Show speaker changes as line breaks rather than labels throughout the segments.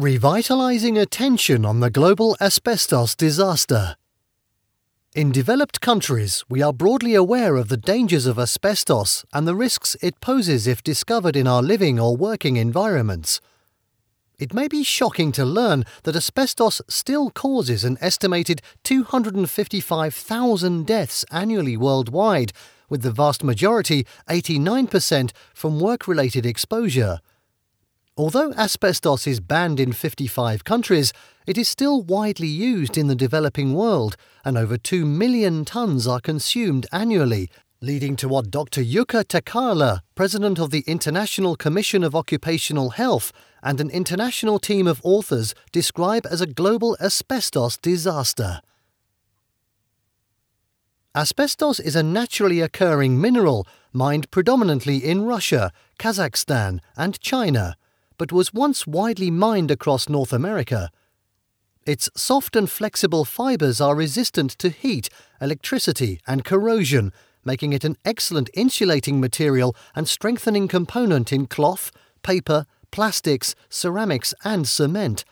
Revitalizing attention on the global asbestos disaster. In developed countries, we are broadly aware of the dangers of asbestos and the risks it poses if discovered in our living or working environments. It may be shocking to learn that asbestos still causes an estimated 255,000 deaths annually worldwide, with the vast majority, 89%, from work related exposure. Although asbestos is banned in 55 countries, it is still widely used in the developing world, and over 2 million tons are consumed annually, leading to what Dr. Jukka Takala, president of the International Commission of Occupational Health, and an international team of authors describe as a global asbestos disaster. Asbestos is a naturally occurring mineral mined predominantly in Russia, Kazakhstan, and China but was once widely mined across North America. Its soft and flexible fibers are resistant to heat, electricity, and corrosion, making it an excellent insulating material and strengthening component in cloth, paper, plastics, ceramics, and cement.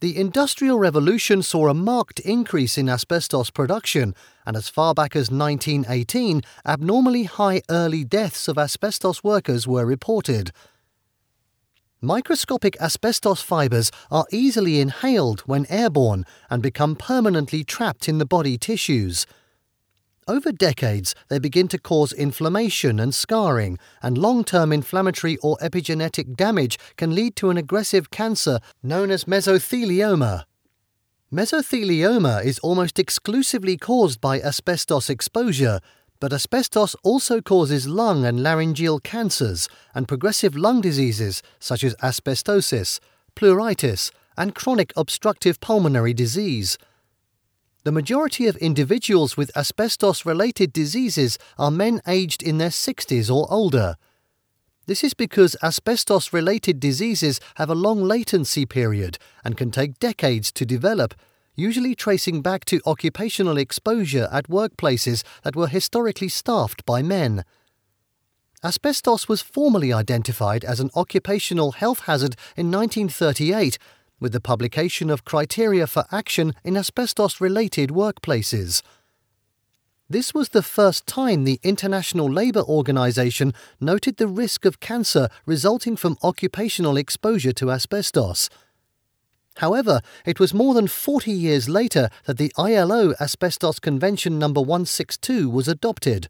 The Industrial Revolution saw a marked increase in asbestos production, and as far back as 1918, abnormally high early deaths of asbestos workers were reported. Microscopic asbestos fibers are easily inhaled when airborne and become permanently trapped in the body tissues. Over decades, they begin to cause inflammation and scarring, and long term inflammatory or epigenetic damage can lead to an aggressive cancer known as mesothelioma. Mesothelioma is almost exclusively caused by asbestos exposure, but asbestos also causes lung and laryngeal cancers and progressive lung diseases such as asbestosis, pleuritis, and chronic obstructive pulmonary disease. The majority of individuals with asbestos related diseases are men aged in their 60s or older. This is because asbestos related diseases have a long latency period and can take decades to develop usually tracing back to occupational exposure at workplaces that were historically staffed by men. Asbestos was formally identified as an occupational health hazard in 1938 with the publication of Criteria for Action in Asbestos Related Workplaces. This was the first time the International Labour Organization noted the risk of cancer resulting from occupational exposure to asbestos. However, it was more than 40 years later that the ILO Asbestos Convention No. 162 was adopted.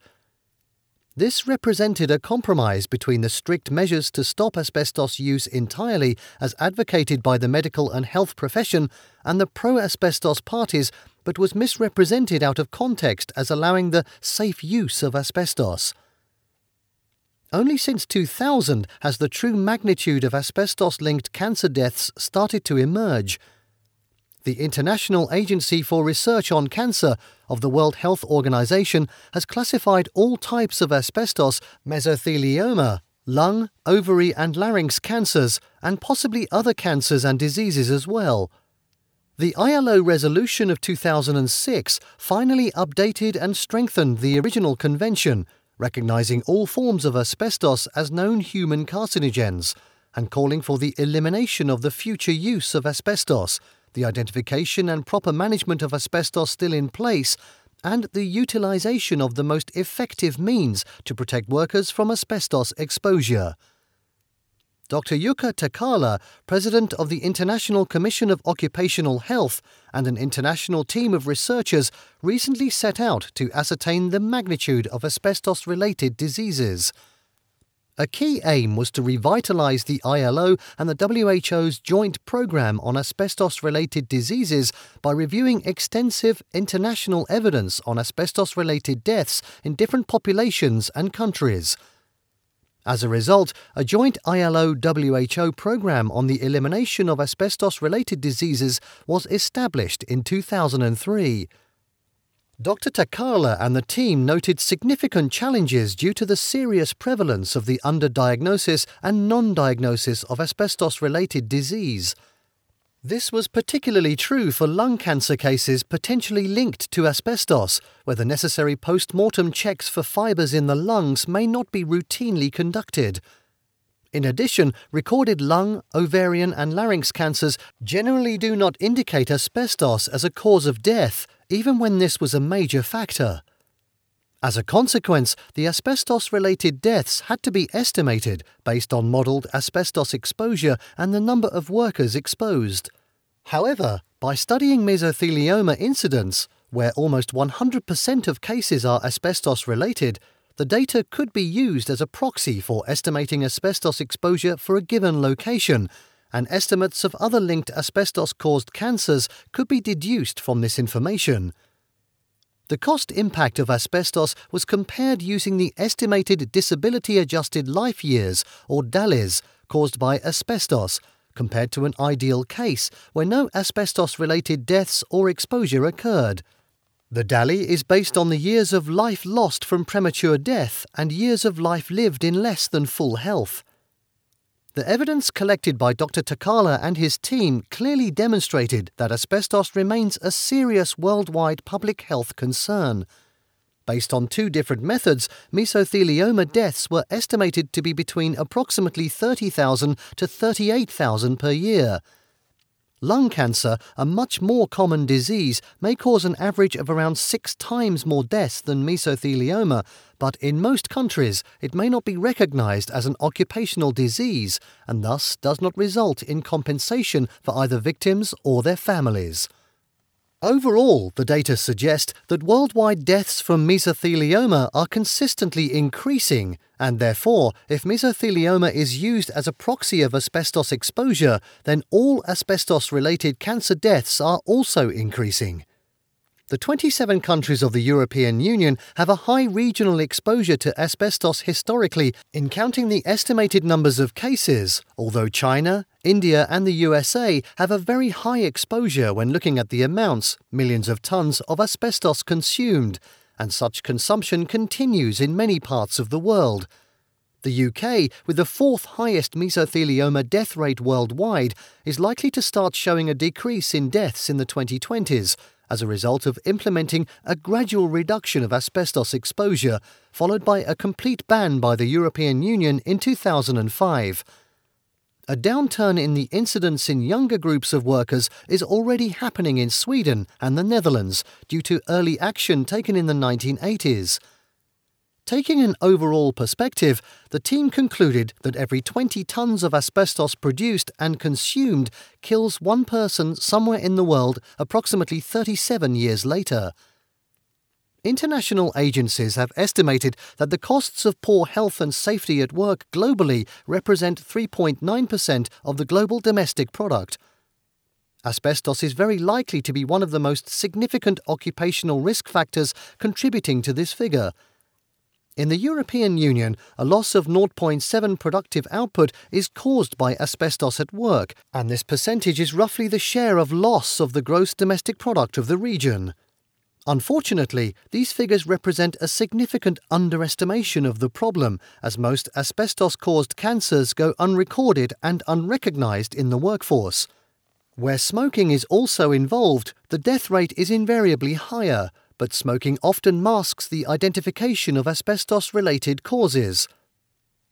This represented a compromise between the strict measures to stop asbestos use entirely, as advocated by the medical and health profession, and the pro asbestos parties, but was misrepresented out of context as allowing the safe use of asbestos. Only since 2000 has the true magnitude of asbestos linked cancer deaths started to emerge. The International Agency for Research on Cancer of the World Health Organization has classified all types of asbestos, mesothelioma, lung, ovary, and larynx cancers, and possibly other cancers and diseases as well. The ILO resolution of 2006 finally updated and strengthened the original convention recognizing all forms of asbestos as known human carcinogens and calling for the elimination of the future use of asbestos, the identification and proper management of asbestos still in place, and the utilization of the most effective means to protect workers from asbestos exposure. Dr. Jukka Takala, president of the International Commission of Occupational Health, and an international team of researchers recently set out to ascertain the magnitude of asbestos related diseases. A key aim was to revitalize the ILO and the WHO's joint program on asbestos related diseases by reviewing extensive international evidence on asbestos related deaths in different populations and countries. As a result, a joint ILO WHO program on the elimination of asbestos related diseases was established in 2003. Dr. Takala and the team noted significant challenges due to the serious prevalence of the underdiagnosis and non diagnosis of asbestos related disease. This was particularly true for lung cancer cases potentially linked to asbestos, where the necessary post mortem checks for fibres in the lungs may not be routinely conducted. In addition, recorded lung, ovarian, and larynx cancers generally do not indicate asbestos as a cause of death, even when this was a major factor. As a consequence, the asbestos related deaths had to be estimated based on modelled asbestos exposure and the number of workers exposed. However, by studying mesothelioma incidence, where almost 100% of cases are asbestos related, the data could be used as a proxy for estimating asbestos exposure for a given location, and estimates of other linked asbestos caused cancers could be deduced from this information. The cost impact of asbestos was compared using the estimated disability adjusted life years, or DALYs, caused by asbestos, compared to an ideal case where no asbestos related deaths or exposure occurred. The DALY is based on the years of life lost from premature death and years of life lived in less than full health. The evidence collected by Dr. Takala and his team clearly demonstrated that asbestos remains a serious worldwide public health concern. Based on two different methods, mesothelioma deaths were estimated to be between approximately 30,000 to 38,000 per year. Lung cancer, a much more common disease, may cause an average of around six times more deaths than mesothelioma, but in most countries it may not be recognized as an occupational disease and thus does not result in compensation for either victims or their families. Overall, the data suggest that worldwide deaths from mesothelioma are consistently increasing, and therefore, if mesothelioma is used as a proxy of asbestos exposure, then all asbestos related cancer deaths are also increasing. The 27 countries of the European Union have a high regional exposure to asbestos historically, in counting the estimated numbers of cases, although China, India, and the USA have a very high exposure when looking at the amounts, millions of tons, of asbestos consumed, and such consumption continues in many parts of the world. The UK, with the fourth highest mesothelioma death rate worldwide, is likely to start showing a decrease in deaths in the 2020s as a result of implementing a gradual reduction of asbestos exposure, followed by a complete ban by the European Union in 2005. A downturn in the incidence in younger groups of workers is already happening in Sweden and the Netherlands due to early action taken in the 1980s. Taking an overall perspective, the team concluded that every 20 tons of asbestos produced and consumed kills one person somewhere in the world approximately 37 years later. International agencies have estimated that the costs of poor health and safety at work globally represent 3.9% of the global domestic product. Asbestos is very likely to be one of the most significant occupational risk factors contributing to this figure. In the European Union, a loss of 0.7 productive output is caused by asbestos at work, and this percentage is roughly the share of loss of the gross domestic product of the region. Unfortunately, these figures represent a significant underestimation of the problem, as most asbestos caused cancers go unrecorded and unrecognized in the workforce. Where smoking is also involved, the death rate is invariably higher, but smoking often masks the identification of asbestos related causes.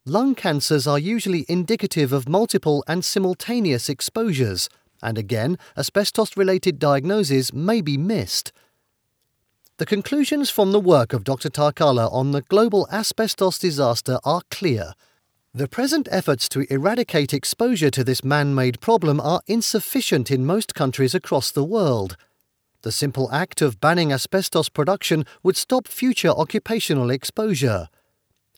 Lung cancers are usually indicative of multiple and simultaneous exposures, and again, asbestos related diagnoses may be missed. The conclusions from the work of Dr. Takala on the global asbestos disaster are clear. The present efforts to eradicate exposure to this man made problem are insufficient in most countries across the world. The simple act of banning asbestos production would stop future occupational exposure.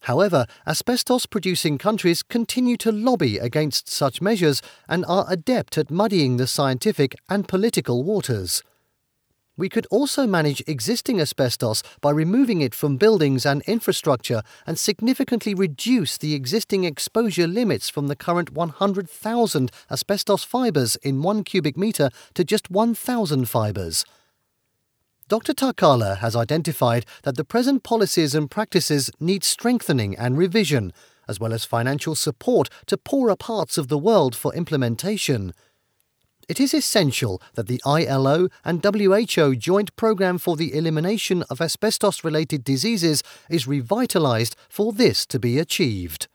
However, asbestos producing countries continue to lobby against such measures and are adept at muddying the scientific and political waters. We could also manage existing asbestos by removing it from buildings and infrastructure and significantly reduce the existing exposure limits from the current 100,000 asbestos fibres in 1 cubic metre to just 1,000 fibres. Dr. Takala has identified that the present policies and practices need strengthening and revision, as well as financial support to poorer parts of the world for implementation. It is essential that the ILO and WHO Joint Programme for the Elimination of Asbestos related diseases is revitalised for this to be achieved.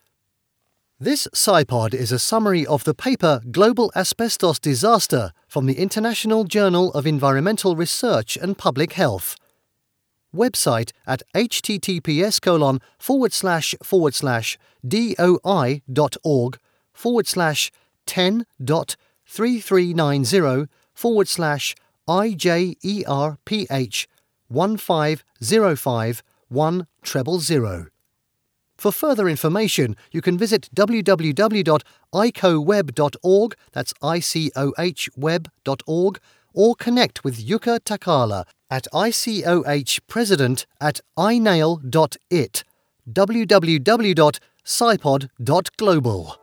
This SciPod is a summary of the paper Global Asbestos Disaster from the International Journal of Environmental Research and Public Health. Website at https colon forward slash forward slash doi.org forward slash 10.3390 forward slash IJERPH 1505 1 treble zero. For further information, you can visit www.icohweb.org, that's I-C-O-H-web.org, or connect with Jukka Takala at ICOH President at inail.it, www.scipod.global.